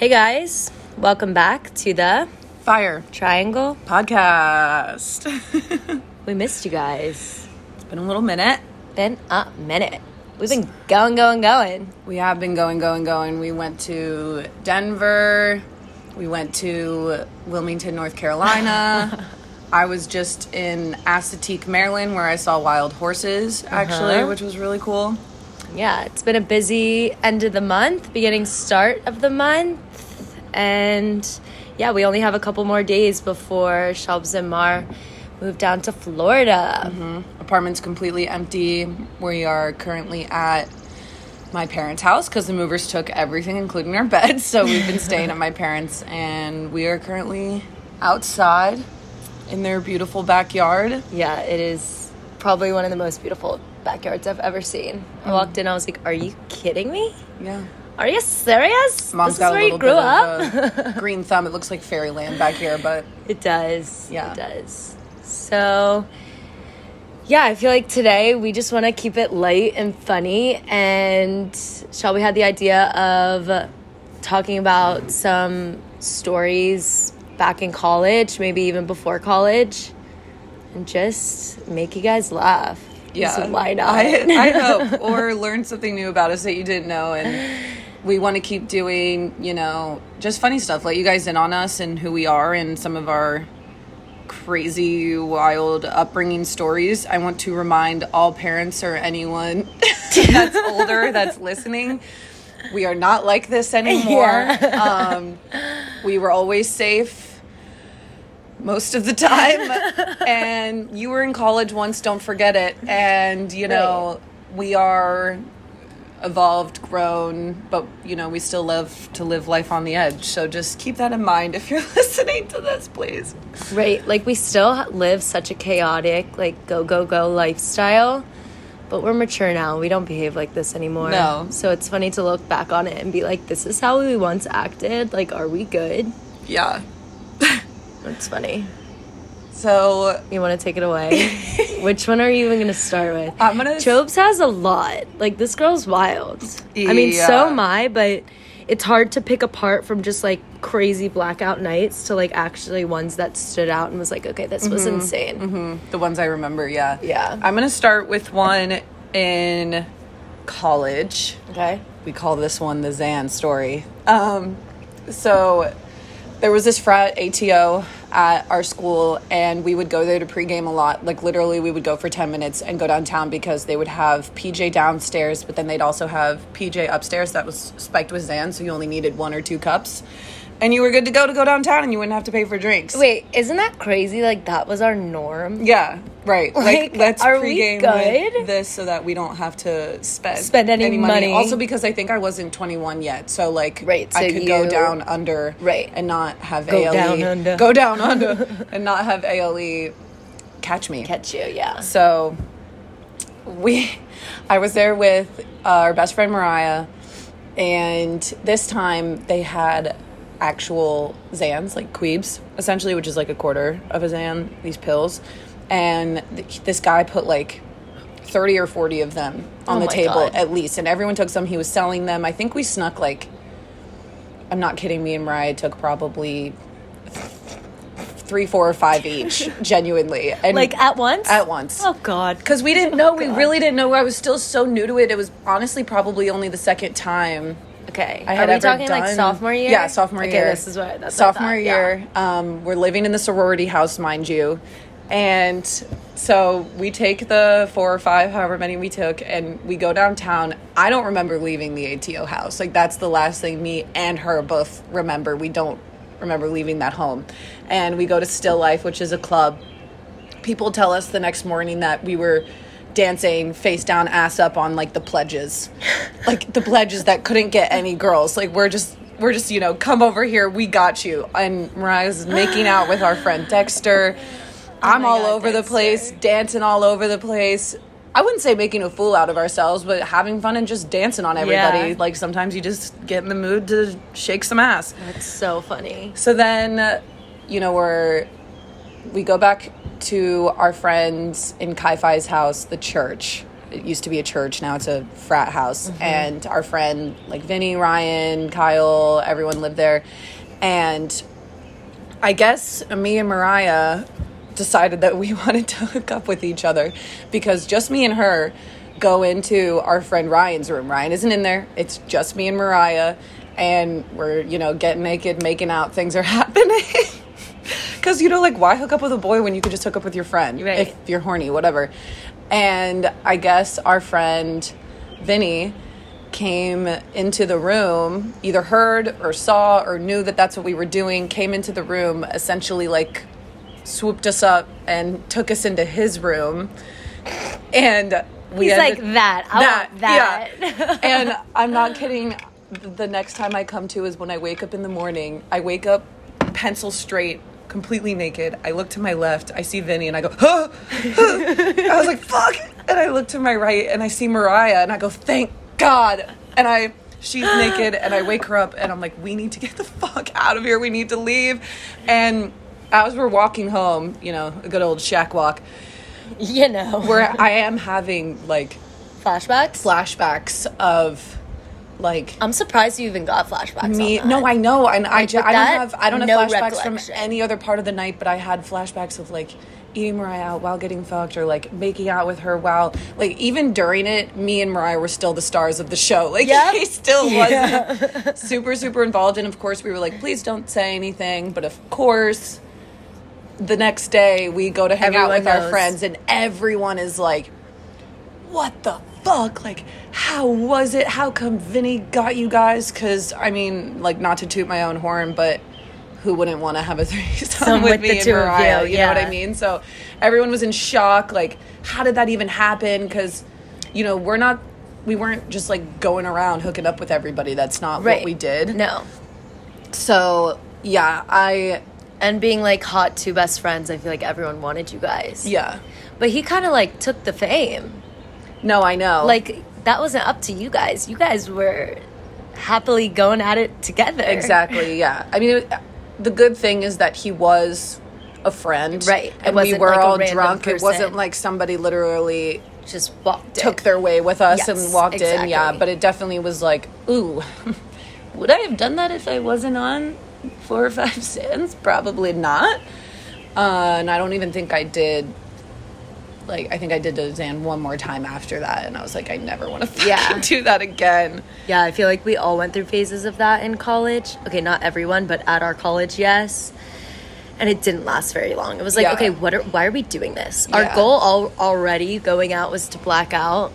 Hey guys, welcome back to the Fire Triangle. podcast. We missed you guys. it's been a little minute. Been a minute. We've been going, going, going. We have been going, going, going. We went to Denver. We went to Wilmington, North Carolina. I was just in Assateague, Maryland, where I saw wild horses, actually, Uh-huh. which was really cool. Yeah, it's been a busy end of the month, beginning start of the month. And yeah, we only have a couple more days before Shelbs and Mar move down to Florida. Mm-hmm. Apartment's completely empty. We are currently at my parents' house because the movers took everything, including our beds. So we've been staying at my parents, and we are currently outside in their beautiful backyard. Yeah, it is probably one of the most beautiful backyards I've ever seen. I mm. walked in, I was like, Are you kidding me? Yeah. Are you serious? Mom's this got is where a you little grew bit up? of a green thumb. It looks like fairyland back here, but It does. Yeah. It does. So, yeah, I feel like today we just want to keep it light and funny. And Shelby had the idea of talking about some stories back in college, maybe even before college, and just make you guys laugh. Yeah, So why not? I, I hope or learn something new about us that you didn't know, and we want to keep doing, you know, just funny stuff. Let you guys in on us and who we are and some of our crazy, wild upbringing stories. I want to remind all parents or anyone that's older that's listening. We are not like this anymore. Um, we were always safe most of the time. and you were in college once, don't forget it. And, you know, we are evolved, grown, but, you know, we still love to live life on the edge. So just keep that in mind if you're listening to this, please. Right. Like we still live such a chaotic, like go, go, go lifestyle, but we're mature now. We don't behave like this anymore. No. So it's funny to look back on it and be like, this is how we once acted. Like, are we good? Yeah. That's funny. So You want to take it away? Which one are you even going to start with? I'm gonna- Chobes has a lot. Like, this girl's wild. I mean, so am I, but it's hard to pick apart from just like crazy blackout nights to like actually ones that stood out and was like, okay, this was insane. the ones I remember, yeah. Yeah. I'm going to start with one in college. Okay. we call this one the Xan story. Um, so there was this frat ATO at our school, and we would go there to pregame a lot. Like literally, we would go for ten minutes and go downtown because they would have PJ downstairs, but then they'd also have PJ upstairs that was spiked with Xan, so you only needed one or two cups, and you were good to go to go downtown, and you wouldn't have to pay for drinks. Wait, isn't that crazy? Like that was our norm. Yeah, right. Like, Like, let's are we pregame good? with this so that we don't have to spend Spend any money. Also, because I think I wasn't 21 yet, so like Right, I so could go down under Right. and not have Go ALE down under. go down under and not have ALE catch me. Catch you, yeah. So we, I was there with uh, our best friend Mariah, and this time they had actual Xans, like Queebs, essentially, which is like a quarter of a Xan, these pills. And th- this guy put like 30 or 40 of them on Oh the table God. at least. And everyone took some. He was selling them. I think we snuck like, I'm not kidding, me and Mariah took probably three, four, or five each, genuinely. And Like at once? at once Oh God. because we didn't know we oh, really didn't know i was still so new to it it was honestly probably only the second time Okay. i Are we talking done like sophomore year? yeah sophomore okay, year. this is what that's what sophomore yeah. year um, we're living in the sorority house mind you. And so we take the four or five however many we took and we go downtown. I don't remember leaving the ato house. Like that's the last thing me and her both remember. We don't remember leaving that home. And we go to still life which is a club. People tell us the next morning that we were dancing face down ass up on like the pledges. Like the pledges that couldn't get any girls. Like we're just we're just you know come over here we got you. And mariah's making out with our friend dexter. Oh I'm my all God, over the place dancing all over the place. I wouldn't say making a fool out of ourselves but having fun and just dancing on everybody. Yeah. like sometimes you just get in the mood to shake some ass. That's so funny. so then, you know, we're we go back to our friends in Chi Phi's house, the church, it used to be a church, now it's a frat house. Mm-hmm. And our friend, like Vinny, Ryan, Kyle, everyone lived there. And I guess me and Mariah decided that we wanted to hook up with each other because just me and her go into our friend Ryan's room. Ryan isn't in there. It's just me and Mariah and we're, you know, getting naked, making out, things are happening. Cuz you know like why hook up with a boy when you could just hook up with your friend Right. if you're horny, whatever. And I guess our friend Vinny came into the room, either heard or saw or knew that that's what we were doing, came into the room, essentially like swooped us up and took us into his room. And we He's like that. I want that. yeah. and I'm not kidding. The next time I come to is when I wake up in the morning. I wake up pencil straight, completely naked. I look to my left. I see Vinny and I go, huh, huh. I was like, fuck. And I look to my right and I see Mariah and I go, thank God. And I, she's naked and I wake her up and I'm like, we need to get the fuck out of here. We need to leave. And as we're walking home, you know, a good old shack walk, you know. where I am having like flashbacks. flashbacks of like I'm surprised you even got flashbacks. me. No, I know, and I, ju- I don't have I don't have flashbacks from any other part of the night, but I had flashbacks of like eating Mariah out while getting fucked, or like making out with her while like even during it, me and Mariah were still the stars of the show. Like Yep. he still Yeah. wasn't super super involved, and of course we were like, please don't say anything, but of course. The next day, we go to hang out Everyone with our friends, and everyone is like, what the fuck? Like, how was it? How come Vinny got you guys? Because, I mean, like, not to toot my own horn, but who wouldn't want to have a threesome Some with, with me and Mariah? you, You know what I mean? So everyone was in shock. Like, how did that even happen? Because, you know, we're not, we weren't just like going around hooking up with everybody. That's not right. what we did. No. So, yeah, I, And being like hot two best friends, I feel like everyone wanted you guys. yeah. But he kind of like took the fame. No, I know. Like that wasn't up to you guys. You guys were happily going at it together. Exactly. Yeah. I mean, it, the good thing is that he was a friend, Right. And we were like all drunk. It wasn't like somebody literally Just walked in. took their way with us Yes, and walked in. Yeah. But it definitely was like, ooh, would I have done that if I wasn't on four or five sands? Probably not. Uh, and I don't even think I did. Like I think I did the Xan one more time after that, and I was like, I never want to Yeah. do that again. Yeah, I feel like we all went through phases of that in college. Okay, not everyone, but at our college, yes. And it didn't last very long. It was like, Yeah. okay, what are why are we doing this? Yeah. Our goal all, already going out was to black out.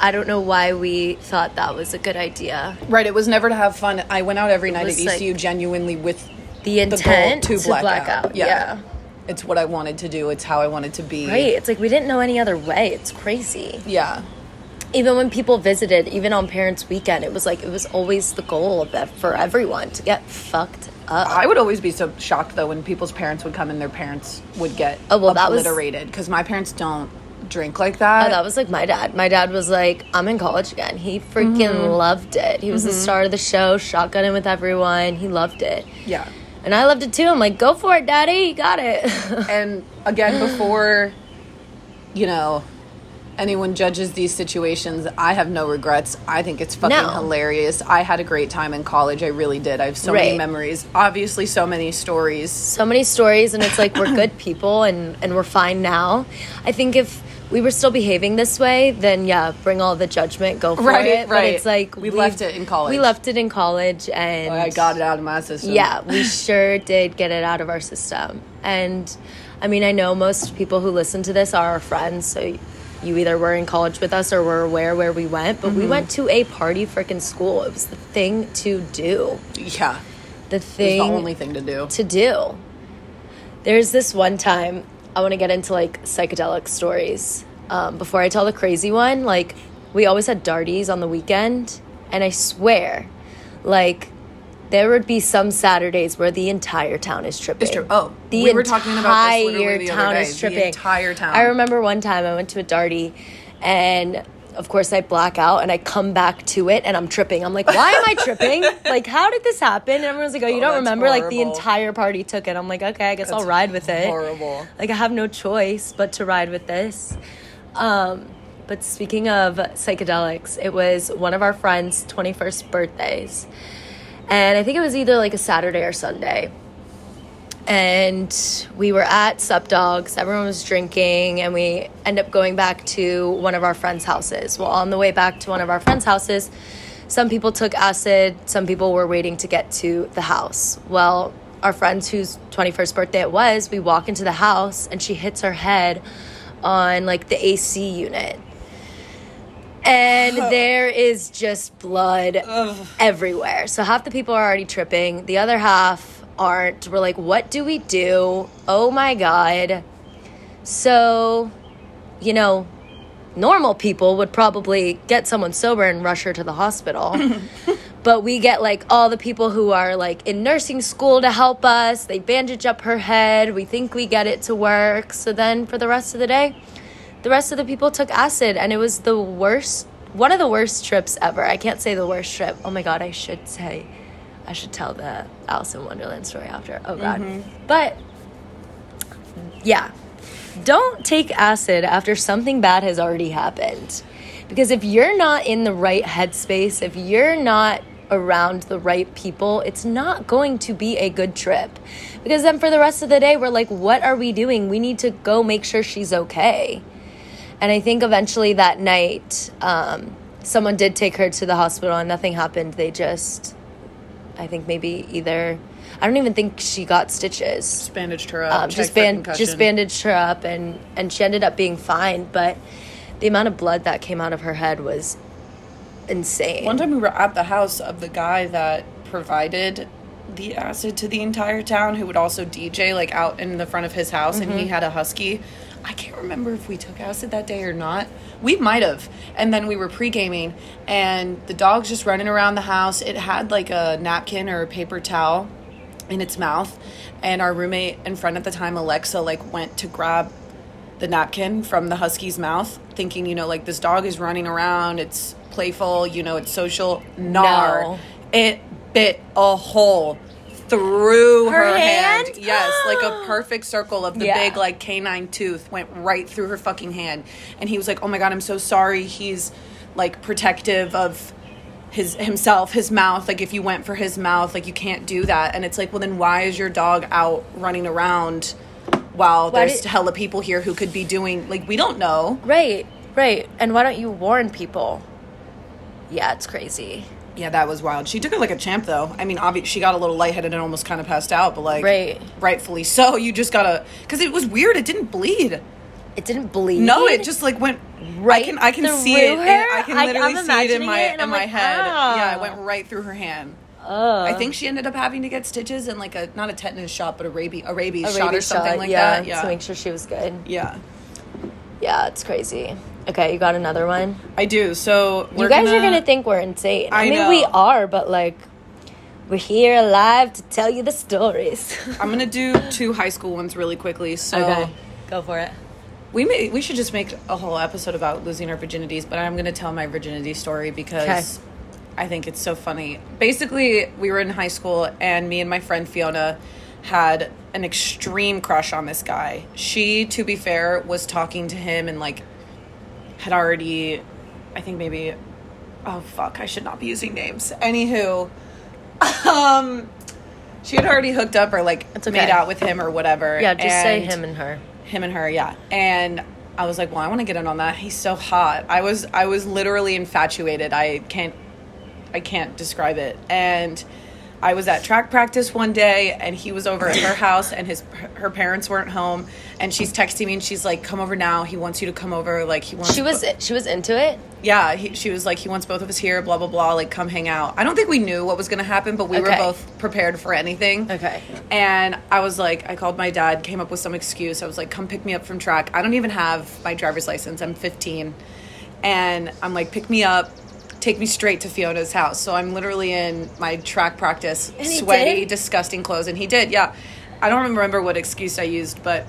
I don't know why we thought that was a good idea. Right. It was never to have fun. I went out every night at ECU like- genuinely with The the goal intent to black, out. out. Yeah. It's what I wanted to do. It's how I wanted to be. Right. It's like we didn't know any other way. It's crazy. Yeah. Even when people visited, even on parents' weekend, it was like it was always the goal of that for everyone to get fucked up. I would always be so shocked though when people's parents would come and their parents would get Oh, well, was- obliterated because my parents don't drink like that. Oh, that was like my dad. My dad was like, I'm in college again. He freaking Mm-hmm. loved it. He was the star of the show, shotgunning with everyone. He loved it. yeah. And I loved it too. I'm like, go for it, daddy. You got it. And again, before you know anyone judges these situations, I have no regrets. I think it's fucking No. hilarious. I had a great time in college. I really did. I have so many memories. Obviously, so many stories. so many stories, and it's like we're good people and, and we're fine now. I think if we were still behaving this way, then yeah, bring all the judgment, go for Right, it. But right. it's like We left it in college. We left it in college, and I got it out of my system. Yeah, we sure did get it out of our system. And I mean, I know most people who listen to this are our friends, so you either were in college with us or were aware where we went, but we Mm-hmm. went to a party freaking school. It was the thing to do. Yeah. The thing the only thing to do. to do. There's this one time I want to get into like psychedelic stories. Um, before I tell the crazy one, like we always had darties on the weekend, and I swear, like there would be some Saturdays where the entire town is tripping. Oh, the we were talking about this literally entire the other town day. is The tripping. entire town. I remember one time I went to a darty, and of course I black out and I come back to it and I'm tripping. I'm like, why am I tripping? like, how did this happen? And everyone's like, oh, you Oh, don't that's remember? Like the entire party took it. I'm like, okay, I guess I'll ride with it. horrible. Like I have no choice but to ride with this. Um, but speaking of psychedelics, it was one of our friends' 21st birthdays. And I think it was either like a Saturday or Sunday. And we were at Sup Dogs, everyone was drinking, and we end up going back to one of our friends' houses. Well, on the way back to one of our friends' houses, some people took acid, some people were waiting to get to the house. Well, our friend's whose 21st birthday it was, we walk into the house and she hits her head on like the AC unit. And there is just blood everywhere. So half the people are already tripping, the other half aren't. We're like, what do we do? Oh my God. So, you know, normal people would probably get someone sober and rush her to the hospital. but we get like all the people who are like in nursing school to help us. They bandage up her head. We think we get it to work. So then for the rest of the day, the rest of the people took acid and it was the worst one of the worst trips ever. I can't say the worst trip. Oh my god, I should say I should tell the Alice in Wonderland story after. Oh god. But yeah. Don't take acid after something bad has already happened. Because if you're not in the right headspace, if you're not around the right people, it's not going to be a good trip. Because then for the rest of the day, we're like, what are we doing? We need to go make sure she's okay. And I think eventually that night, um, someone did take her to the hospital and nothing happened. They just, I think maybe either, I don't even think she got stitches Just bandaged her up. um, just band just bandaged her up and and she ended up being fine but the amount of blood that came out of her head was insane One time we were at the house of the guy that provided the acid to the entire town, who would also DJ like out in the front of his house, and he Mm-hmm. had a husky. I can't remember if we took acid that day or not. We might have. And then we were pre gaming, and the dog's just running around the house. It had like a napkin or a paper towel in its mouth, and our roommate and friend at the time, Alexa, like went to grab the napkin from the husky's mouth, thinking, you know, like this dog is running around, it's playful, you know, it's social. Nar. No. It bit a hole through her, Her hand. hand? Yes, like a perfect circle of the Yeah. big, like canine tooth went right through her fucking hand. And he was like, oh my God, I'm so sorry. He's like protective of his himself his mouth like if you went for his mouth like you can't do that and it's like well then why is your dog out running around while Why there's did- hella people here who could be doing like we don't know right right and why don't you warn people yeah it's crazy yeah that was wild. She took it like a champ though. I mean obviously she got a little lightheaded and almost kind of passed out but like Right. rightfully so. You just gotta because it was weird. It didn't bleed. It didn't bleed? No it just like went Right i can i can through see it her? i can literally I'm see it in my it in my like, head. Ah. yeah it went right through her hand. Ugh. I think she ended up having to get stitches and like a not a tetanus shot, but a rabies a rabies a shot or something shot, like yeah, that. Yeah, to make sure she was good. Yeah, yeah it's crazy okay you got another one I do. So you guys are gonna think we're insane i, I mean we are but like we're here alive to tell you the stories I'm gonna do two high school ones really quickly. So go for it we may we should just make a whole episode about losing our virginities, but I'm gonna tell my virginity story because I think it's so funny. Basically, we were in high school, and me and my friend Fiona had an extreme crush on this guy. She, to be fair, was talking to him and like had already, I think maybe, oh fuck, I should not be using names. Anywho, um, she had already hooked up or like okay. made out with him or whatever. yeah just say him and her him and her, yeah. And I was like, well, I want to get in on that. He's so hot. I was I was literally infatuated. I can't I can't describe it. And I was at track practice one day and he was over at her house and his her parents weren't home and she's texting me and she's like come over now. He wants you to come over like he wants she was she was into it? Yeah he, she was like he wants both of us here blah blah blah like come hang out. I don't think we knew what was going to happen but we were both prepared for anything. Okay. and i was like i called my dad came up with some excuse. I was like come pick me up from track. I don't even have my driver's license. I'm 15 and i'm like pick me up take me straight to fiona's house so i'm literally in my track practice sweaty did? disgusting clothes and he did yeah i don't remember what excuse i used but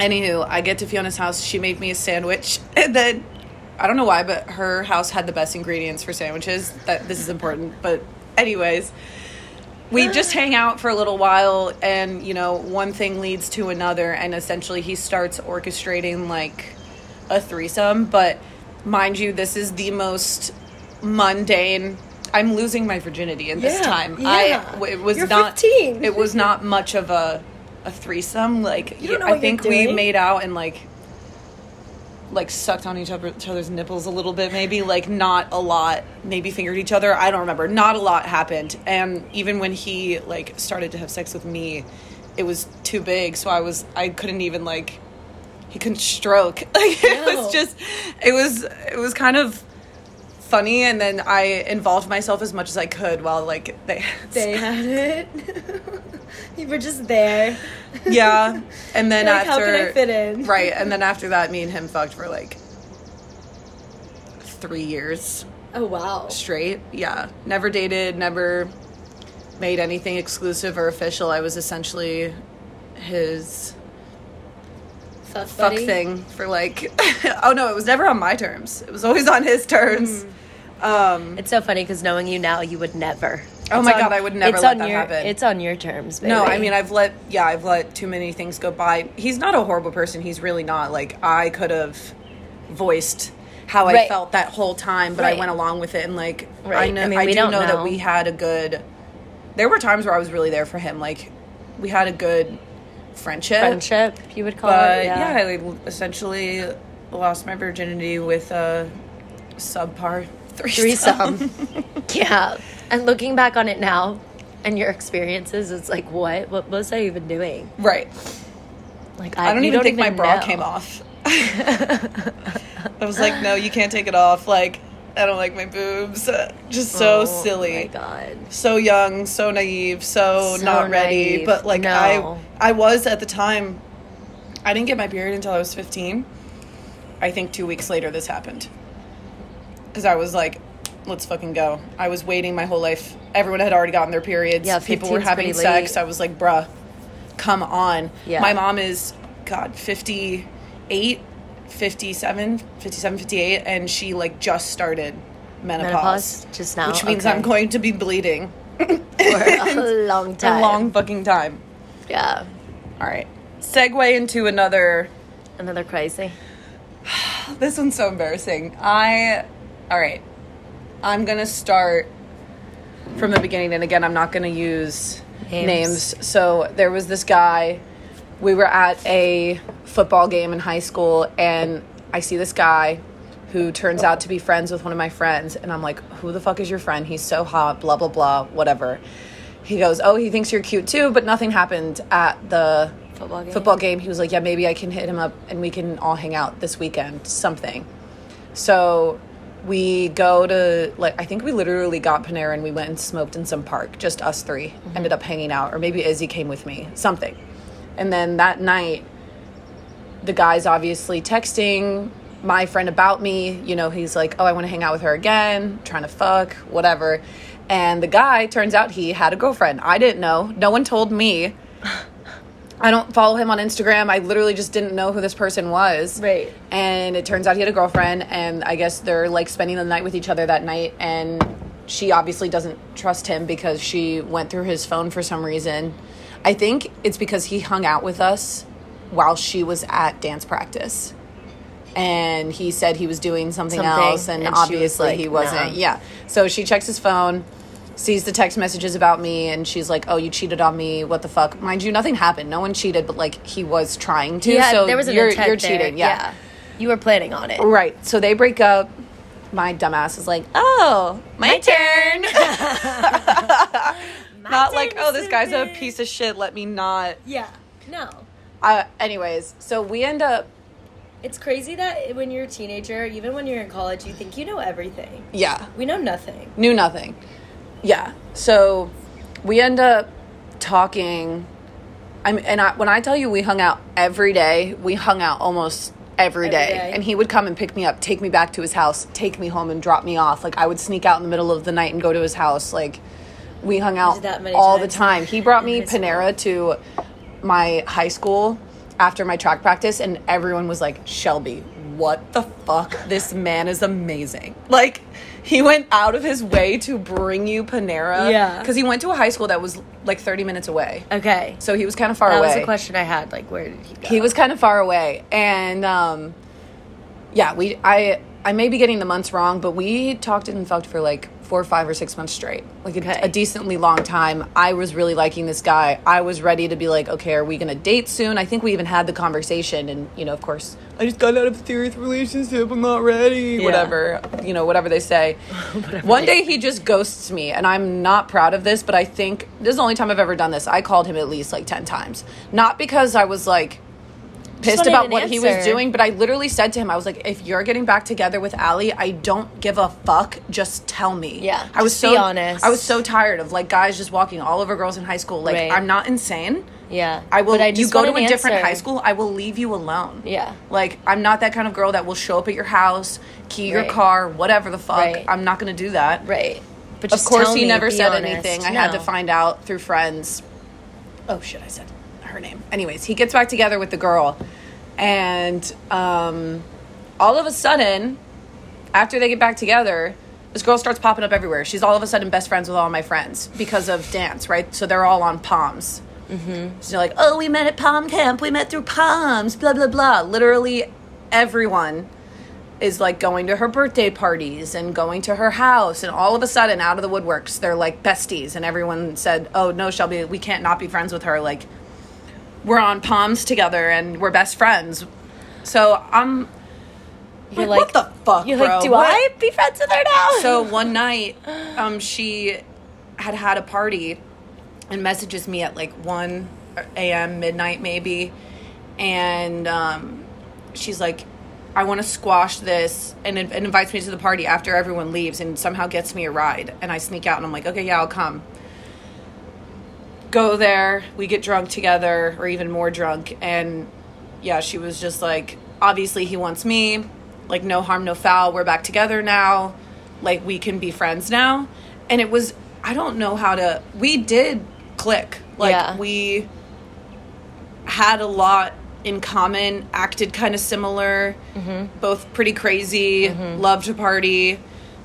Anywho, I get to Fiona's house. She made me a sandwich, and then I don't know why, but her house had the best ingredients for sandwiches. That this is important, but anyways, we just hang out for a little while, and you know, one thing leads to another, and essentially he starts orchestrating like a threesome, but mind you, this is the most mundane. I'm losing my virginity in this Yeah, time. yeah. I it was You're not 15. it was not much of a a threesome. Like You don't know I think we made out and like like sucked on each, other, each other's nipples a little bit maybe like not a lot maybe fingered each other i don't remember not a lot happened and even when he like started to have sex with me it was too big so i was i couldn't even like he couldn't stroke like it No. was just it was it was kind of funny and then i involved myself as much as i could while like they They had it. you were just there. yeah and then Like, after how can I fit in? right and then after that me and him fucked for like three years Oh wow. straight yeah never dated never made anything exclusive or official i was essentially his Fuck, fuck thing for like oh no it was never on my terms it was always on his terms Mm. Um It's so funny because knowing you now, you would never. Oh my God, I would never it's let on that your, happen. It's on your terms, baby. no i mean i've let yeah i've let too many things go by he's not a horrible person he's really not like i could have voiced how i felt that whole time but i went along with it and like i Right. know I i, mean, we do don't know, that we had a good there were times where i was really there for him like we had a good friendship friendship, you would call but it. yeah, Yeah. I like, essentially lost my virginity with a subpar threesome. Threesome. yeah. And looking back on it now, and your experiences, it's like, what? What was I even doing? right. Like, I, I don't even think my bra know. came off. I was like, no, you can't take it off. Like, I don't like my boobs. Just so Oh, silly. my god. So young, so naive, so, So not ready. naive. But like No. I I was at the time I didn't get my period until I was 15. I think 2 weeks later this happened. Cuz I was like let's fucking go. I was waiting my whole life. Everyone had already gotten their periods. Yeah, People were having sex. I was like, "Bruh, come on." Yeah. My mom is god 58 57 57 58 and she like just started menopause, Menopause just now. which means Okay. I'm going to be bleeding for a long time. a long fucking time. Yeah. All right. Segue into another. Another crazy. This one's so embarrassing. I. All right. I'm going to start from the beginning. And again, I'm not going to use Names. names. So there was this guy. We were at a football game in high school. And I see this guy who turns out to be friends with one of my friends. And I'm like, who the fuck is your friend? He's so hot, blah, blah, blah, whatever. He goes, oh, he thinks you're cute too, but nothing happened at the Football game. football game. He was like, yeah, maybe I can hit him up and we can all hang out this weekend, something. So we go to like I think we literally got Panera and we went and smoked in some park, just us 3 mm-hmm. Ended up hanging out, or maybe Izzy came with me, something. And then that night, the guy's obviously texting my friend about me. You know, he's like, oh, I want to hang out with her again, trying to fuck, whatever. And the guy turns out he had a girlfriend. I didn't know. No one told me. I don't follow him on Instagram. I literally just didn't know who this person was. Right. And it turns out he had a girlfriend, and I guess they're like spending the night with each other that night. And she obviously doesn't trust him because she went through his phone for some reason. I think it's because he hung out with us while she was at dance practice. And he said he was doing something, Something, else, and, and she was obviously like, he wasn't. "No." Yeah. So she checks his phone, sees the text messages about me, and she's like, "Oh, you cheated on me. What the fuck?" Mind you, nothing happened. No one cheated, but like he was trying to. Yeah, so there was an you're, intent you're cheating. yeah. You were planning on it. Right. So they break up. My dumbass is like, oh, my, turn. not like, oh, this guy's a piece of shit. Let me not. Yeah. No. Uh, anyways, so we end up, It's crazy that when you're a teenager, even when you're in college, you think you know everything. yeah, We know nothing. knew nothing. Yeah. So we end up talking. I'm, and I, when I tell you we hung out every day, we hung out almost every day. day. And he would come and pick me up, take me back to his house, take me home and drop me off. Like I would sneak out in the middle of the night and go to his house. Like we hung out all the time. He brought me. Panera to my high school after my track practice and everyone was like, "Shelby, what the fuck? This man is amazing." Like he went out of his way to bring you Panera. Yeah. Because he went to a high school that was like 30 minutes away. Okay. So he was kind of far that away. That was a question I had. Like, where did he go? He was kind of far away, and um, yeah, we I I may be getting the months wrong, but we talked and fucked for like four, five, or six months straight, like a, Okay. a decently long time. I was really liking this guy. I was ready to be like, okay, are we gonna date soon? I think we even had the conversation, and you know, of course, I just got out of a serious relationship. I'm not ready. Yeah. Whatever, you know, whatever they say. One day he just ghosts me, and I'm not proud of this, but I think this is the only time I've ever done this. I called him at least like ten times, not because I was like pissed about an what he was doing, but I literally said to him, I was like, if you're getting back together with Allie, I don't give a fuck. Just tell me. Yeah, I was so be honest. I was so tired of like guys just walking all over girls in high school. Like Right. I'm not insane. Yeah. I will. But I you go to want a an different answer. high school. I will leave you alone. Yeah. Like I'm not that kind of girl that will show up at your house, key your car, whatever the fuck. Right. I'm not gonna do that. Right. But Of course, he me, never said honest. anything. I had to find out through friends. Oh shit! I said her name. Anyways, he gets back together with the girl, and um, all of a sudden, after they get back together, this girl starts popping up everywhere. She's all of a sudden best friends with all my friends because of dance, right? So they're all on poms. Mm-hmm. So they're like, "Oh, we met at Pom camp. We met through poms." Blah blah blah. Literally, everyone is like going to her birthday parties and going to her house and all of a sudden out of the woodworks they're like besties and everyone said oh no shelby we can't not be friends with her like we're on poms together and we're best friends so i'm You're like, what the fuck You're bro? like, do What?" I be friends with her now? so one night um she had had a party and messages me at like 1 a.m midnight maybe and um she's like i want to squash this and, and invites me to the party after everyone leaves and somehow gets me a ride and i sneak out and i'm like okay yeah i'll come go there we get drunk together or even more drunk and yeah she was just like obviously he wants me like no harm no foul we're back together now like we can be friends now. And it was i don't know how to we did click. Like Yeah. we had a lot in common acted kind of similar mm-hmm. both pretty crazy mm-hmm. loved to party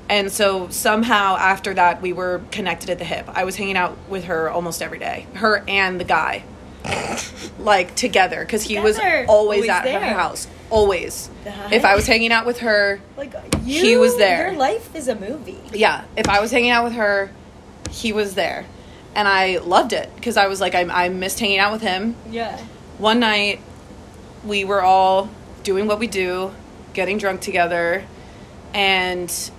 and so somehow after that we were connected at the hip i was hanging out with her almost every day her and the guy like together because he was Together. Oh, always, Always at there. her house always The if i was hanging out with her Like you, He was there. Your life is a movie. yeah if i was hanging out with her he was there and i loved it because i was like I, I missed hanging out with him Yeah. one night we were all doing what we do getting drunk together and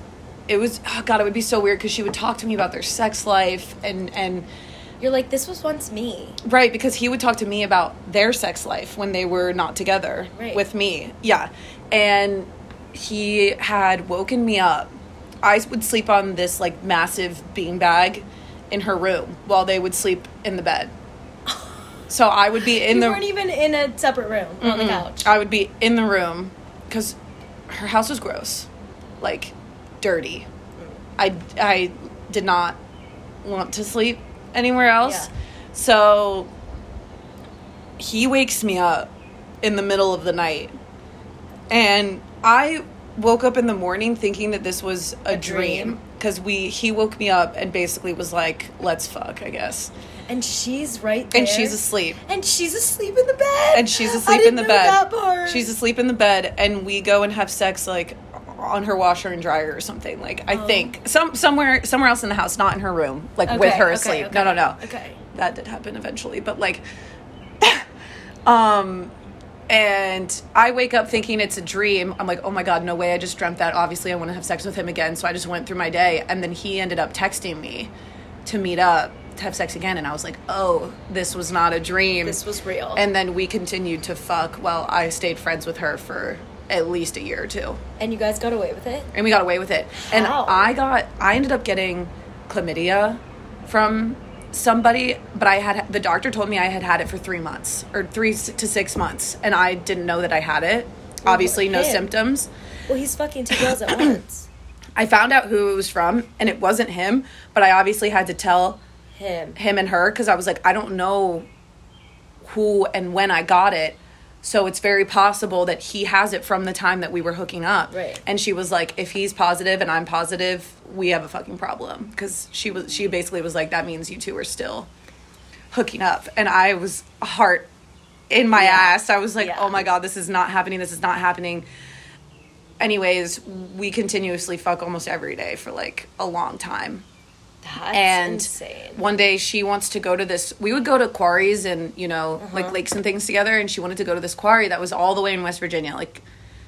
it was oh god it would be so weird because she would talk to me about their sex life and and You're like, this was once me. right because he would talk to me about their sex life when they were not together Right. with me yeah and he had woken me up i would sleep on this like massive beanbag in her room while they would sleep in the bed so i would be in you the weren't even in a separate room on the couch. I would be in the room because her house was gross, like dirty. I I did not want to sleep anywhere else, Yeah. so he wakes me up in the middle of the night, and I woke up in the morning thinking that this was a, A dream. because we he woke me up and basically was like, "Let's fuck," I guess, And she's right there. and she's asleep. And she's asleep in the bed. and she's asleep in the bed. That part. She's asleep in the bed, and we go and have sex like on her washer and dryer or something. Like I Oh. think some somewhere somewhere else in the house, not in her room, like with her okay, asleep. okay, No, no, no. Okay. That did happen eventually, but like, um. And I wake up thinking it's a dream. I'm like, oh my God, no way. I just dreamt that. Obviously, I want to have sex with him again. So I just went through my day. And then he ended up texting me to meet up to have sex again. And I was like, oh, this was not a dream. This was real. And then we continued to fuck while I stayed friends with her for at least a year or two. And you guys got away with it. And we got away with it. And How? I got I ended up getting chlamydia from somebody, but I had the doctor told me I had had it for 3 months or 3 to 6 months and I didn't know that I had it. Oh, obviously no him. symptoms. Well, he's fucking two girls at once. I found out who it was from and it wasn't him, but I obviously had to tell Him. him and her because I was like, I don't know who and when I got it. So it's very possible that he has it from the time that we were hooking up. Right. And she was like, if he's positive and I'm positive, we have a fucking problem. Because she was she basically was like, that means you two are still hooking up. And I was heart in my Yeah. ass. I was like, Yeah. oh my god, this is not happening. This is not happening. anyways, we continuously fuck almost every day for like a long time. That's and insane. one day she wants to go to this we would go to quarries and you know like lakes and things together and she wanted to go to this quarry that was all the way in west virginia like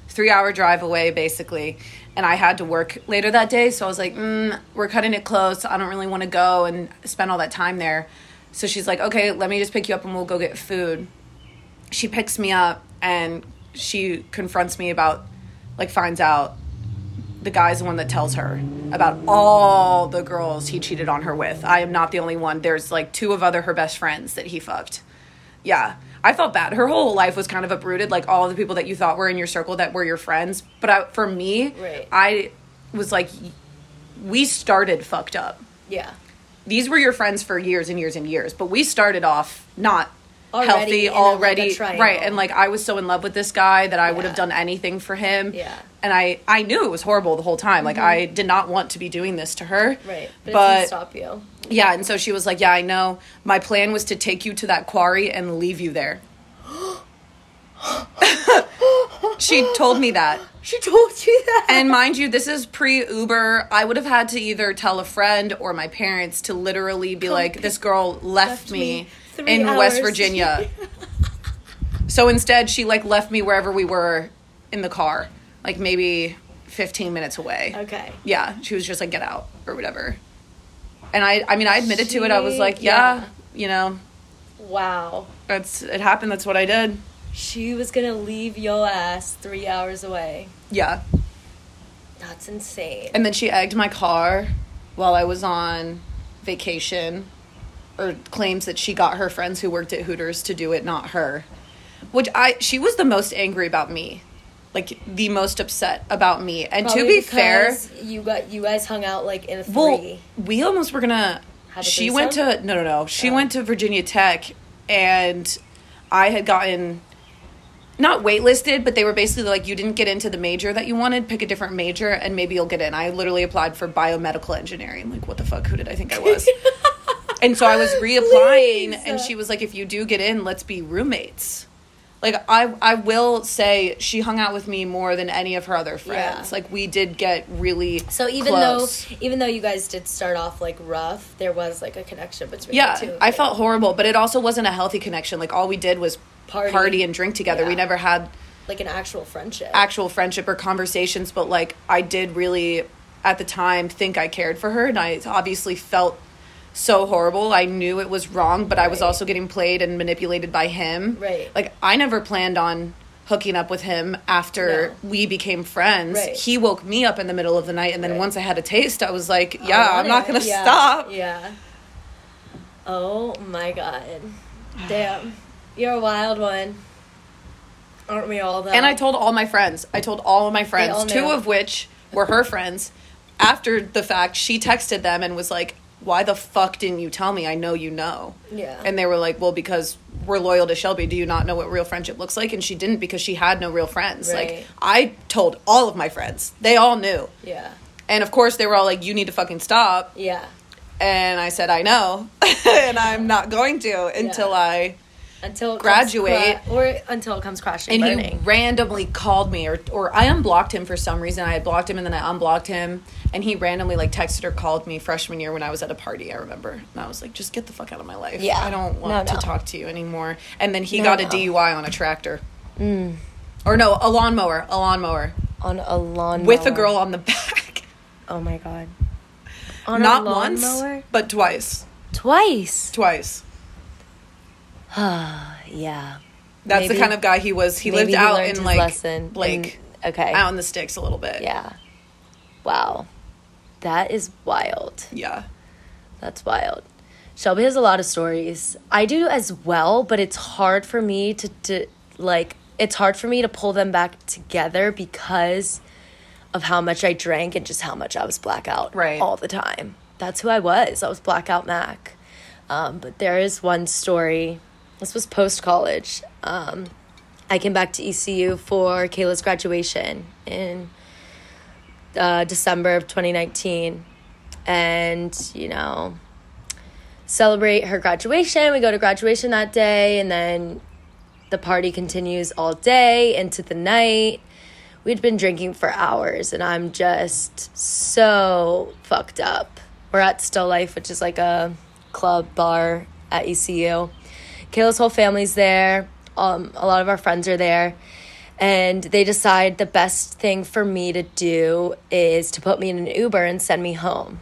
three hour drive away basically. And i had to work later that day so i was like mm, we're cutting it close. I don't really want to go and spend all that time there. So she's like okay let me just pick you up and we'll go get food. She picks me up and she confronts me about like finds out the guy's the one that tells her about all the girls he cheated on her with. I am not the only one. There's like two of other her best friends that he fucked. Yeah. I felt bad. Her whole life was kind of uprooted, like all the people that you thought were in your circle that were your friends. But I, for me, Right. I was like, we started fucked up. Yeah. These were your friends for years and years and years, but we started off not Already healthy in a, like, a already right and like i was so in love with this guy that i would have done anything for him Yeah. and i i knew it was horrible the whole time like mm-hmm. i did not want to be doing this to her Right. But, but stop you. yeah and so she was like yeah i know my plan was to take you to that quarry and leave you there she told me that She told you that. and mind you, this is pre Uber. I would have had to either tell a friend or my parents to literally be like, this girl left, left me, me three in West. Virginia. so instead, she like left me wherever we were in the car, like maybe 15 minutes away. okay. Yeah, she was just like, get out or whatever. And I, I mean, I admitted to it. I was like, yeah, yeah. you know, Wow. that's it happened. That's what I did. She was gonna leave your ass three hours away. Yeah. That's insane. And then she egged my car while I was on vacation, or claims that she got her friends who worked at Hooters to do it, not her. Which I, she was the most angry about me, like the most upset about me. And to be fair, you got you guys hung out like in a three. well, we almost were gonna. Have a She went to no, no, no. She Oh. went to Virginia Tech, and I had gotten not waitlisted, but they were basically like, you didn't get into the major that you wanted. Pick a different major, and maybe you'll get in. I literally applied for biomedical engineering. Like, what the fuck? Who did I think I was? and so I was reapplying, Please. and she was like, if you do get in, let's be roommates. Like I, I will say she hung out with me more than any of her other friends. Yeah. Like we did get really so even close. though even though you guys did start off like rough, there was like a connection between Yeah, the two. I felt horrible, but it also wasn't a healthy connection. Like all we did was Party. party, and drink together. We never had like an actual friendship. actual friendship or conversations, but like I did really at the time think I cared for her and I obviously felt so horrible. I knew it was wrong, but I was also getting played and manipulated by him. Right. Like I never planned on hooking up with him after we became friends. Right. He woke me up in the middle of the night and then Right. once I had a taste, I was like, yeah, I'm not going to Yeah, stop. Yeah. Oh my god. Damn. You're a wild one. Aren't we all though? And I told all my friends. I told all of my friends, two of which were her friends. After the fact, she texted them and was like, "Why the fuck didn't you tell me? I know you know." Yeah. And they were like, "Well, because we're loyal to Shelby. Do you not know what real friendship looks like?" And she didn't because she had no real friends. Right. Like I told all of my friends. They all knew. Yeah. And of course, they were all like, "You need to fucking stop." Yeah. And I said, "I know." and I'm not going to until Yeah. I Until it Graduate. comes cra- or until it comes crashing and burning. he randomly called me or or I unblocked him for some reason. I had blocked him and then I unblocked him and he randomly like texted or called me freshman year when I was at a party, I remember. And I was like, just get the fuck out of my life. Yeah. I don't want No, to talk to you anymore. And then he No, got no. a DUI on a tractor. Mm. Or no, a lawnmower, a lawnmower on a lawn with a girl on the back. Oh my god. On Not once, but twice. Twice. Twice. Yeah. That's Maybe- the kind of guy he was. He lived out in like lesson like and- okay. out in the sticks a little bit. Yeah. Wow. That is wild. Yeah. That's wild. Shelby has a lot of stories. I do as well, but it's hard for me to, to like it's hard for me to pull them back together because of how much I drank and just how much I was blackout Right. all the time. That's who I was. I was blackout Mac. Um, but there is one story. This was post college. Um, I came back to ECU for Kayla's graduation in uh, December of 2019. And, you know, celebrate her graduation. We go to graduation that day, and then the party continues all day into the night. we'd been drinking for hours, and I'm just so fucked up. We're at Still Life, which is like a club bar at ECU. Kayla's whole family's there. Um, a lot of our friends are there. And they decide the best thing for me to do is to put me in an Uber and send me home.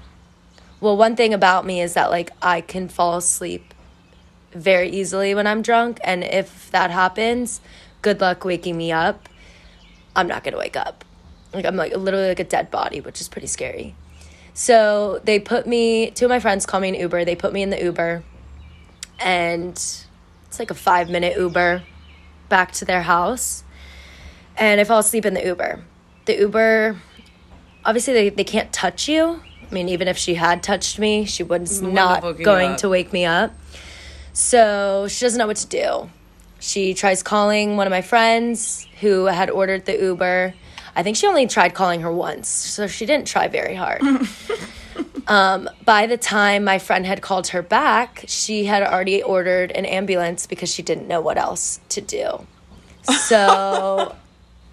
Well, one thing about me is that like I can fall asleep very easily when I'm drunk, and if that happens, good luck waking me up. I'm not gonna wake up. Like I'm like literally like a dead body, which is pretty scary. So they put me. Two of my friends call me an Uber. They put me in the Uber, and it's like a five minute Uber back to their house, and I fall asleep in the Uber. The Uber, obviously they, they can't touch you. I mean, even if she had touched me, she was Wouldn't not have woken you going to wake me up. So she doesn't know what to do. She tries calling one of my friends who had ordered the Uber. I think she only tried calling her once, so she didn't try very hard. um, by the time my friend had called her back, she had already ordered an ambulance because she didn't know what else to do. So,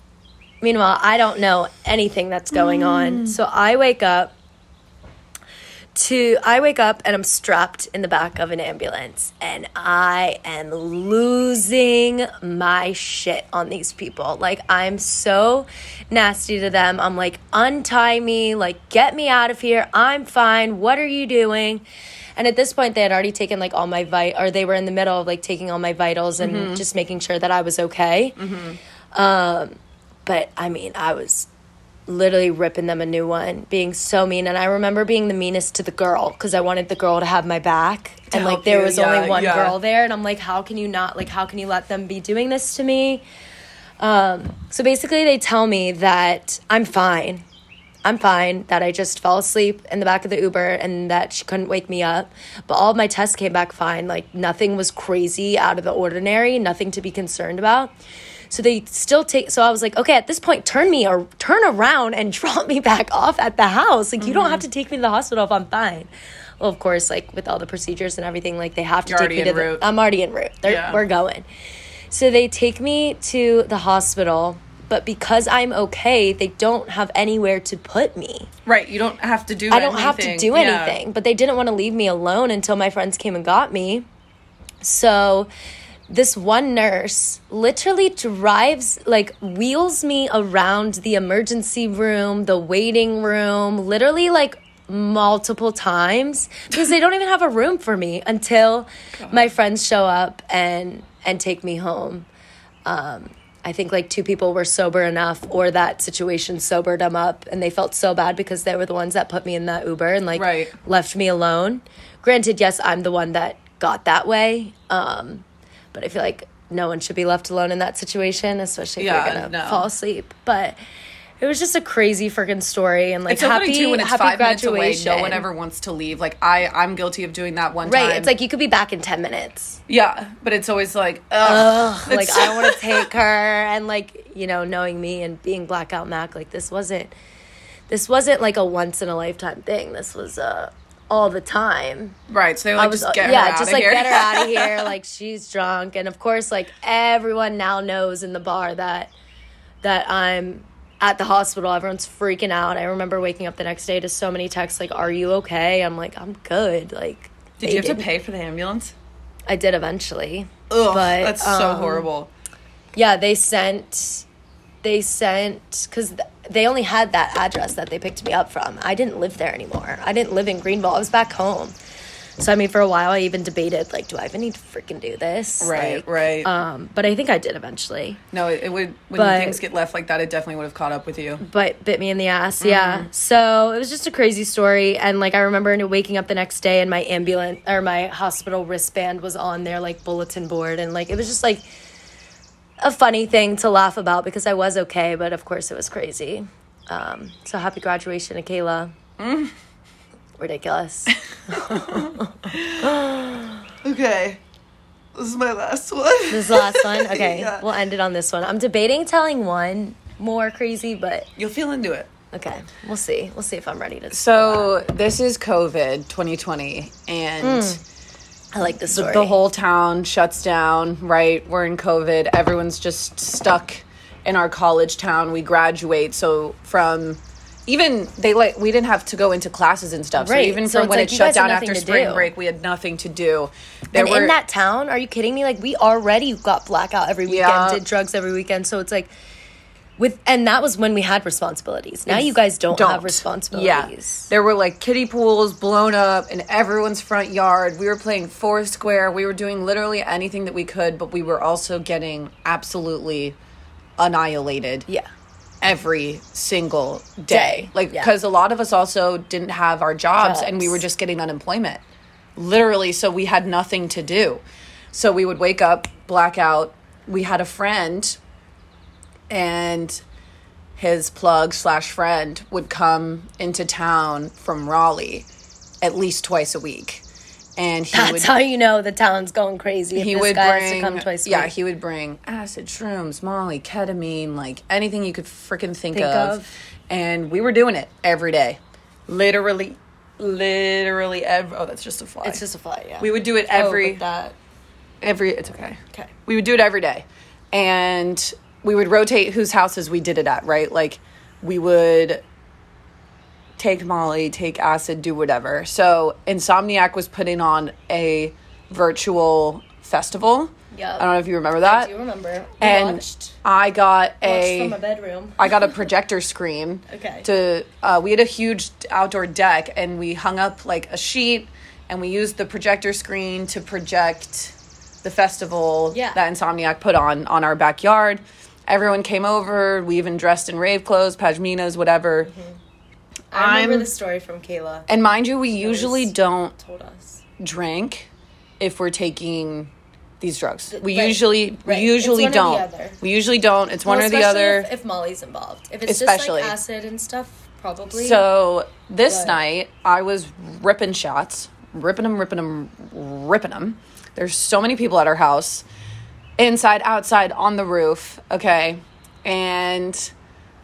meanwhile, I don't know anything that's going on. So I wake up to I wake up and I'm strapped in the back of an ambulance and I am losing my shit on these people. Like I'm so nasty to them. I'm like untie me, like get me out of here. I'm fine. What are you doing? And at this point they had already taken like all my vit or they were in the middle of like taking all my vitals and just making sure that I was okay. Um but I mean, I was literally ripping them a new one, being so mean. And I remember being the meanest to the girl because I wanted the girl to have my back. and like there you, was yeah, only one yeah. girl there, and I'm like, how can you not like how can you let them be doing this to me? Um, so basically, they tell me that I'm fine. I'm fine, that I just fell asleep in the back of the Uber and that she couldn't wake me up. But all of my tests came back fine. Like nothing was crazy out of the ordinary, nothing to be concerned about. So they still take so I was like, okay, at this point, turn me or turn around and drop me back off at the house. Like you don't have mm-hmm. to take me to the hospital if I'm fine. Well, of course, like with all the procedures and everything, like they have to You're take me to the route. I'm already en route. Yeah. We're going. So they take me to the hospital, but because I'm okay, they don't have anywhere to put me. Right. You don't have to do. Anything. I don't have to anything. do Yeah. anything, but they didn't want to leave me alone until my friends came and got me. So this one nurse literally drives like wheels me around the emergency room, the waiting room, literally like multiple times because they don't even have a room for me until my friends show up and and take me home. Um I think like two people were sober enough or that situation sobered them up and they felt so bad because they were the ones that put me in that Uber and like Right. left me alone. Granted, yes, I'm the one that got that way. Um, but I feel like no one should be left alone in that situation, especially if Yeah, you're gonna no. fall asleep. But it was just a crazy freaking story and like It's happy, too when it's happy five minutes away. No one ever wants to leave. Like I, I'm guilty of doing that one time. Right, time. it's like you could be back in ten minutes. yeah, but it's always like, ugh, Ugh, like I want to take her, and like you know, knowing me and being blackout Mac, like this wasn't, this wasn't like a once in a lifetime thing. This was uh all the time. right. So they were like, was just get yeah, her out of here. Yeah, just outta like here. get her out of here. Like she's drunk, and of course, like everyone now knows in the bar that that I'm at the hospital. Everyone's freaking out. I remember waking up the next day to so many texts like, "Are you okay?" I'm like, "I'm good." Like, Did you have to didn't- pay for the ambulance? I did eventually. Ugh, But, that's so um, horrible. Yeah, they sent they sent because th- they only had that address that they picked me up from. I didn't live there anymore. I didn't live in Greenville. I was back home. So I mean, for a while, I even debated like, do I even need to freaking do this? Right, Like, right. Um, but I think I did eventually. no, it, it would when but- things get left like that. It definitely would have caught up with you. but bit me in the ass. Yeah. So it was just a crazy story. And like I remember waking up the next day and my ambulance or my hospital wristband was on their like bulletin board. And like it was just like a funny thing to laugh about because I was okay, but of course it was crazy. Um, so happy graduation, Akela. Ridiculous. Okay, this is my last one. This is the last one. Okay, Yeah. we'll end it on this one. I'm debating telling one more crazy, but You'll feel into it. okay, we'll see. We'll see if I'm ready to. So this is COVID 2020, and I like this story. the whole town shuts down. Right, we're in COVID. Everyone's just stuck in our college town. We graduate, so from even they like we didn't have to go into classes and stuff. Right. So even So from when like it shut down after spring do. break, we had nothing to do. There and in that town, are you kidding me? Like we already got blackout every weekend, Yeah. did drugs every weekend. So it's like with and that was when we had responsibilities. Now you guys don't, have responsibilities. Yeah. There were like kiddie pools blown up in everyone's front yard. We were playing Foursquare. We were doing literally anything that we could, but we were also getting absolutely annihilated Yeah. every single day. Day, Like, yeah. because a lot of us also didn't have our jobs, and we were just getting unemployment. Literally, so we had nothing to do. So we would wake up, blackout. We had a friend, and his plug slash friend would come into town from Raleigh at least twice a week. And he That's would how you know the town's going crazy. He would bring come twice a yeah week. he would bring acid shrooms molly ketamine like anything you could freaking think, Think of. of. and we were doing it every day literally literally every oh that's just a fly It's just a fly, yeah. we would do it Oh, every but that every it's okay okay. we would do it every day and we would rotate whose houses we did it at right like we would take molly take acid do whatever so insomniac was putting on a virtual festival Yeah. i don't know if you remember that I Do you remember? We and watched, i got a from bedroom. I got a projector screen. Okay. To uh, we had a huge outdoor deck, and we hung up like a sheet, and we used the projector screen to project the festival Yeah. that Insomniac put on on our backyard. Everyone came over. We even dressed in rave clothes, pashminas, whatever. I remember I'm- the story from Kayla And mind you, we usually don't told us. drink if we're taking these drugs. We right, usually right. we usually It's one or the don't. We usually don't. It's one or the other. If, if Molly's involved. If it's Especially. just like acid and stuff, probably. So this But- night, I was ripping shots, ripping them, ripping them, ripping them. There's so many people at our house, inside, outside, on the roof. Okay, and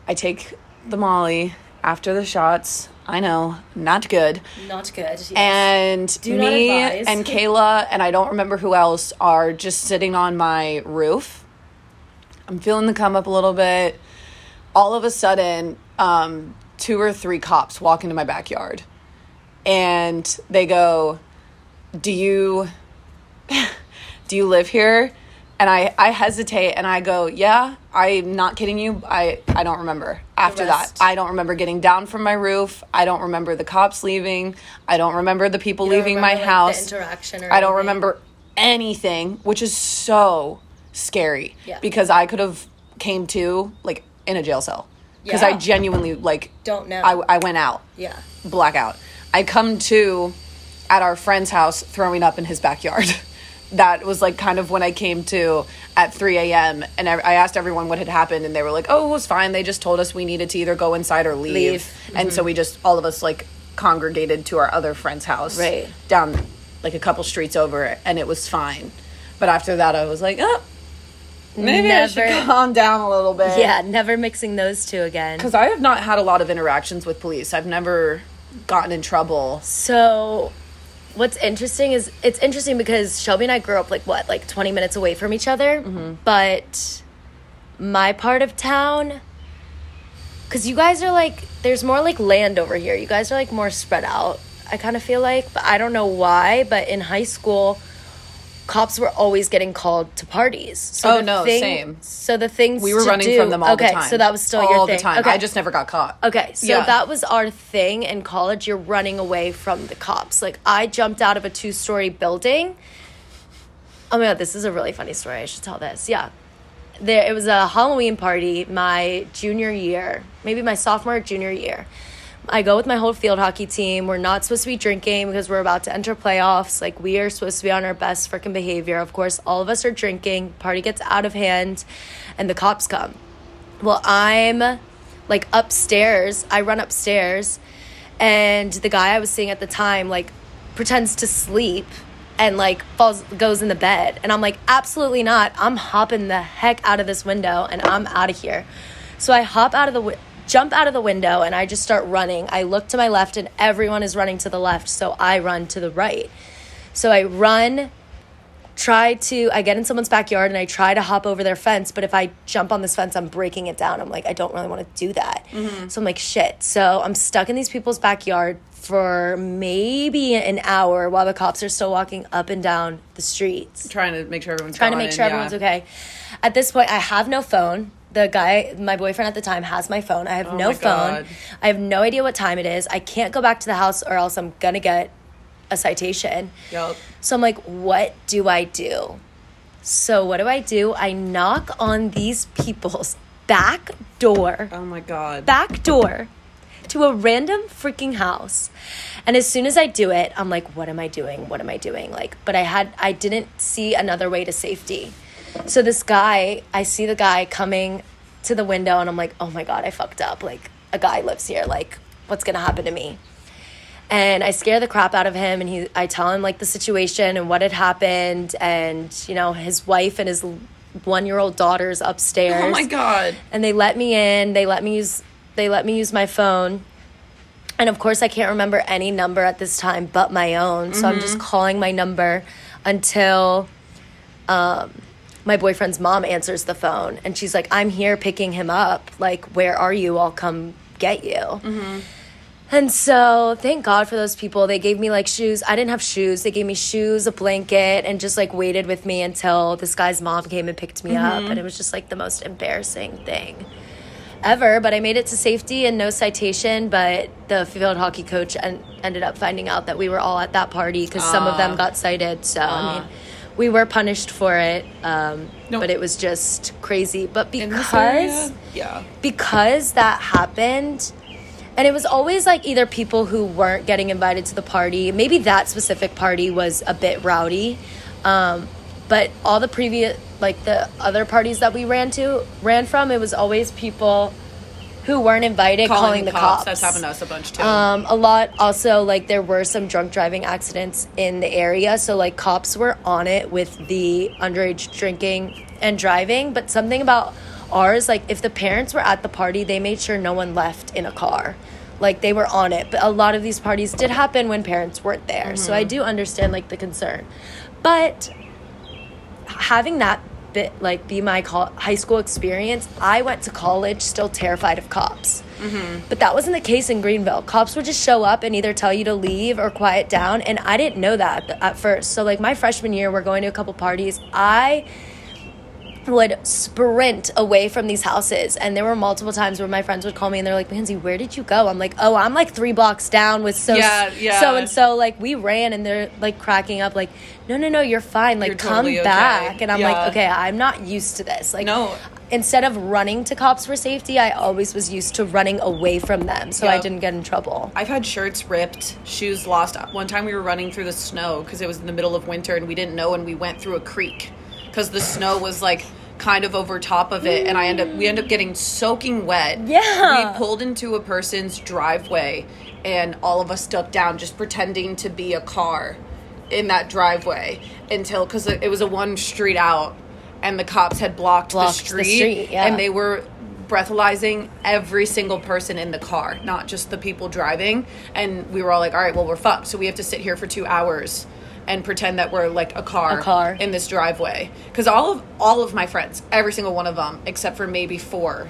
I take the Molly after the shots. I know, not good. not good. Yes. And Do me and Kayla and I don't remember who else are just sitting on my roof. I'm feeling the come up a little bit. All of a sudden, um, two or three cops walk into my backyard, and they go, "Do you, do you live here?" And I, I hesitate and I go, "Yeah, I'm not kidding you. I, I don't remember." After that. I don't remember getting down from my roof. I don't remember the cops leaving. I don't remember the people You leaving my remember, like, the house. interaction I don't anything? remember anything, which is so scary Yeah. because I could have came to like in a jail cell because I genuinely like Don't know. I, I went out yeah. blackout. I come to at our friend's house throwing up in his backyard. that was like kind of when I came to at 3 a.m. and I, I asked everyone what had happened and they were like, oh, it was fine. They just told us we needed to either go inside or leave. Leave. And so mm-hmm. we just, all of us like congregated to our other friend's house. Right. Down like a couple streets over and it was fine. But after that, I was like, oh, maybe I should calm down a little bit. Yeah, never mixing those two again. Because I have not had a lot of interactions with police. I've never gotten in trouble. So, what's interesting is it's interesting because Shelby and I grew up like what, like 20 minutes away from each other. Mm-hmm. But my part of town, because you guys are like, there's more like land over here. You guys are like more spread out, I kind of feel like. But I don't know why. But in high school, cops were always getting called to parties. So Oh, the no, thing- same. So the things We were running do- from them all okay, the time. so that was still all your the thing. time. Okay. I just never got caught. Okay, so Yeah. that was our thing in college. You're running away from the cops. Like I jumped out of a two story building. Oh my god, this is a really funny story. I should tell this. Yeah. There it was a Halloween party my junior year, maybe my sophomore junior year. I go with my whole field hockey team. We're not supposed to be drinking because we're about to enter playoffs. Like we are supposed to be on our best freaking behavior. Of course, all of us are drinking. Party gets out of hand and the cops come. Well, I'm like upstairs. I run upstairs, and the guy I was seeing at the time like pretends to sleep and like falls goes in the bed, and I'm like, absolutely not. I'm hopping the heck out of this window, and I'm out of here. So I hop out of the jump out of the window, and I just start running. I look to my left, and everyone is running to the left, so I run to the right. So I run try to I get in someone's backyard and I try to hop over their fence, but if I jump on this fence, I'm breaking it down. I'm like, I don't really want to do that. Mm-hmm. So I'm like, shit. So I'm stuck in these people's backyard for maybe an hour while the cops are still walking up and down the streets Trying to make sure everyone's trying to make sure yeah. everyone's okay. At this point, I have no phone. The guy, my boyfriend at the time, has my phone. I have Oh no phone. I have no idea what time it is. I can't go back to the house or else I'm gonna get a citation. Yup. So I'm like, what do I do? So what do I do? I knock on these people's back door Oh my god. back door to a random freaking house. And as soon as I do it, I'm like, what am I doing? What am I doing? Like, but I had, I didn't see another way to safety. So this guy, I see the guy coming to the window and I'm like, oh my God, I fucked up. Like, a guy lives here. Like, what's going to happen to me? And I scare the crap out of him and he, I tell him like the situation and what had happened. And, you know, his wife and his one year old daughter's upstairs oh my god. and they let me in they let me use they let me use my phone and of course i can't remember any number at this time but my own so i'm just calling my number until um, my boyfriend's mom answers the phone and she's like i'm here picking him up like where are you i'll come get you mm-hmm. and so, thank God for those people. They gave me like shoes. I didn't have shoes. They gave me shoes, a blanket, and just like waited with me until this guy's mom came and picked me up. Mm-hmm. And it was just like the most embarrassing thing ever. But I made it to safety and no citation. But the field hockey coach en- ended up finding out that we were all at that party because some of them ah. got cited. So, I mean, ah. We were punished for it. Um, No. But it was just crazy. But because? Yeah. because that happened and it was always like either people who weren't getting invited to the party maybe that specific party was a bit rowdy um, but all the previous like the other parties that we ran to ran from it was always people who weren't invited calling, the cops, That's happened to us a bunch too. um, a lot also like there were some drunk driving accidents in the area so like cops were on it with the underage drinking and driving. But something about ours like if the parents were at the party they made sure no one left in a car. Like they were on it. But a lot of these parties did happen when parents weren't there. So i do understand like the concern. But having that bit like be my col- high school experience i went to college still terrified of cops. Mm-hmm. But that wasn't the case in greenville. Cops would just show up and either tell you to leave or quiet down and i didn't know that at first. So like my freshman year we're going to a couple parties. I would sprint away from these houses and there were multiple times where my friends would call me and they're like Manzi, where did you go i'm like oh i'm like three blocks down with so Yeah, yeah. so and so like we ran and they're like cracking up like no no no you're fine like You're come totally okay. back and i'm Yeah. like okay i'm not used to this like No. instead of running to cops for safety i always was used to running away from them so i didn't get in trouble I've had shirts ripped, shoes lost. One time we were running through the snow because it was in the middle of winter and we didn't know, and we went through a creek because the snow was like kind of over top of it, and I end up we end up getting soaking wet. Yeah. we pulled into a person's driveway, and all of us stuck down just pretending to be a car in that driveway until because it was a one street out, and the cops had blocked, Blocked the the street, street, yeah. and they were breathalyzing every single person in the car, not just the people driving. And we were all like, all right, well, we're fucked. So we have to sit here for two hours and pretend that we're like a car, A car. in this driveway. Because all of all of my friends, every single one of them, except for maybe four,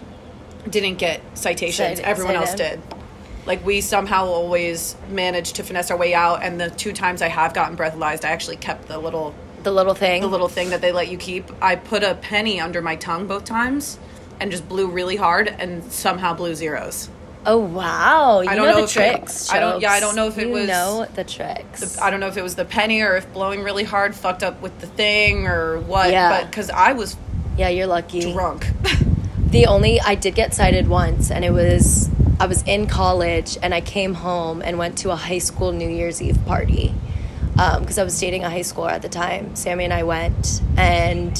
didn't get citations. Cited- Everyone else did. Like we somehow always managed to finesse our way out. And the two times I have gotten breathalyzed, I actually kept the little the little thing the little thing that they let you keep. I put a penny under my tongue both times and just blew really hard and somehow blew zeros. Oh wow you I don't know, know the if it- tricks I don't- yeah, I don't know if it You was- know the tricks I don't know if it was the penny or if blowing really hard fucked up with the thing or what. Yeah. But because I was yeah you're lucky drunk. The only I did get cited once, and it was I was in college, and I came home and went to a high school New Year's Eve party um, because I was dating a high schooler at the time. Sammy and I went, and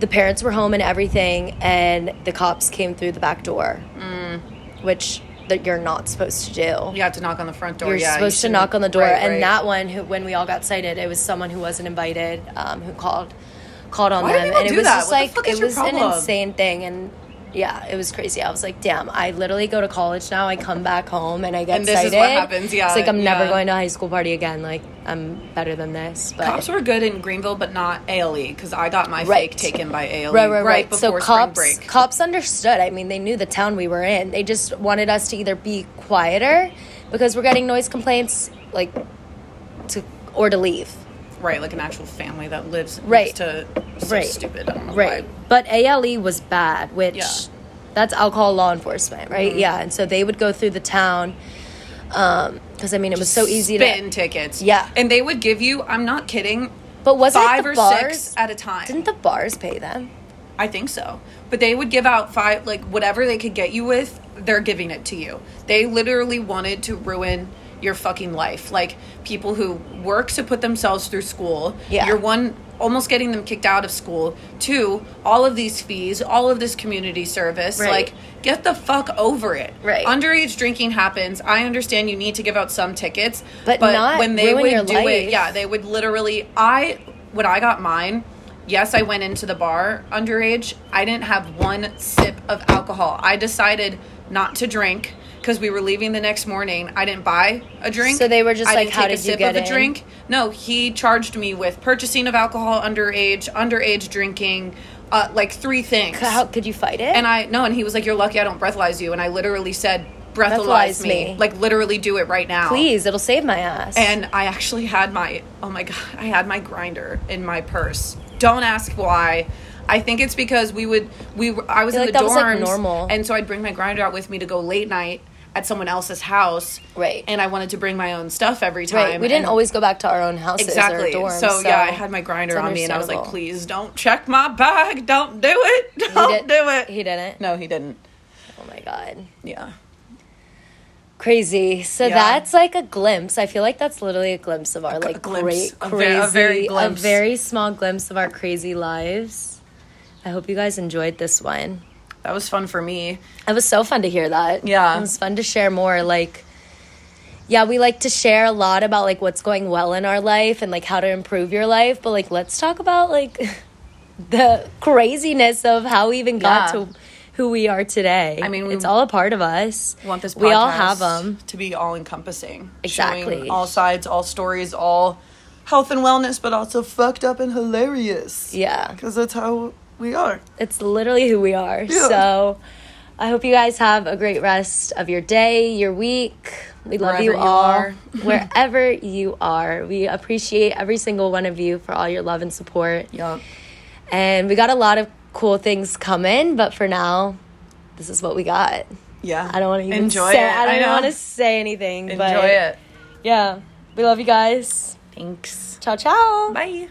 the parents were home and everything, and the cops came through the back door, mm. Which that you're not supposed to do. you have to knock on the front door. You're yeah, you supposed to knock on the door, right, and right. that one, who when we all got cited, it was someone who wasn't invited, um, who called called on Why them, and it was that? just What like it was an insane thing, and yeah, it was crazy. I was like, damn, I literally go to college now. I come back home and I get And this is what happens, yeah, It's like I'm never going to a high school party again. Like I'm better than this. But Cops were good in Greenville, but not ALE because I got my Right. fake taken by ALE right, right, right. So before cops, spring break. cops understood. I mean, they knew the town we were in. They just wanted us to either be quieter because we're getting noise complaints, like to or to leave. Right, like an actual family that lives Right. to so Right. stupid. I don't know Right. why. But ALE was bad, which Yeah. Mm-hmm. that's alcohol law enforcement, right? Yeah. And so they would go through the town because I mean it was so easy Spitting to. tickets. Yeah. and they would give you. I'm not kidding. But wasn't five or bars? six at a time. Didn't the bars pay them? I think so. But they would give out five, like whatever they could get you with, they're giving it to you. They literally wanted to ruin your fucking life. Like people who work to put themselves through school. Yeah. You're one, almost getting them kicked out of school. Two, all of these fees, all of this community service. Right. Like, get the fuck over it. Right. Underage drinking happens. I understand you need to give out some tickets. But not when they would do life. it, yeah, they would literally I when I got mine, yes, I went into the bar underage. I didn't have one sip of alcohol. I decided not to drink because we were leaving the next morning. I didn't buy a drink. So they were just I like, "How take did a you sip get of a in?" drink. No, he charged me with purchasing of alcohol underage, underage drinking, uh, like three things. How could you fight it? And I no, and he was like, "You're lucky I don't breathalyze you." And I literally said, "Breathalyze, Breathalyze me. me. like literally do it right now." Please, it'll save my ass. And I actually had my oh my god, I had my grinder in my purse. Don't ask why. I think it's because we would we were, I was feel in like the that was, like, dorms, normal. and so I'd bring my grinder out with me to go late night at someone else's house, Right. And I wanted to bring my own stuff every time. right, we didn't always go back to our own houses exactly. or dorms. so, yeah, I had my grinder on me, and I was like, "Please don't check my bag. Don't do it. Don't did- do it." He didn't. no, he didn't. Oh my god. Yeah. Crazy. So Yeah. that's like a glimpse. I feel like that's literally a glimpse of our like glimpse. great A crazy a very glimpse. very small glimpse of our crazy lives. I hope you guys enjoyed this one. That was fun for me. It was so fun to hear that. Yeah. It was fun to share more like yeah, we like to share a lot about like what's going well in our life and like how to improve your life, but like let's talk about like the craziness of how we even got Yeah. to who we are today. I mean, it's all a part of us. want this we all have them. to be all encompassing Exactly. showing all sides all stories all health and wellness but also fucked up and hilarious Yeah. because that's how we are It's literally who we are. Yeah. So I hope you guys have a great rest of your day, your week. We love Wherever you you all. are. wherever you are. We appreciate every single one of you for all your love and support. yeah And we got a lot of cool things coming, but for now, this is what we got. yeah I don't want to even enjoy say it I don't want to say anything. enjoy but it Yeah. We love you guys. thanks Ciao ciao. bye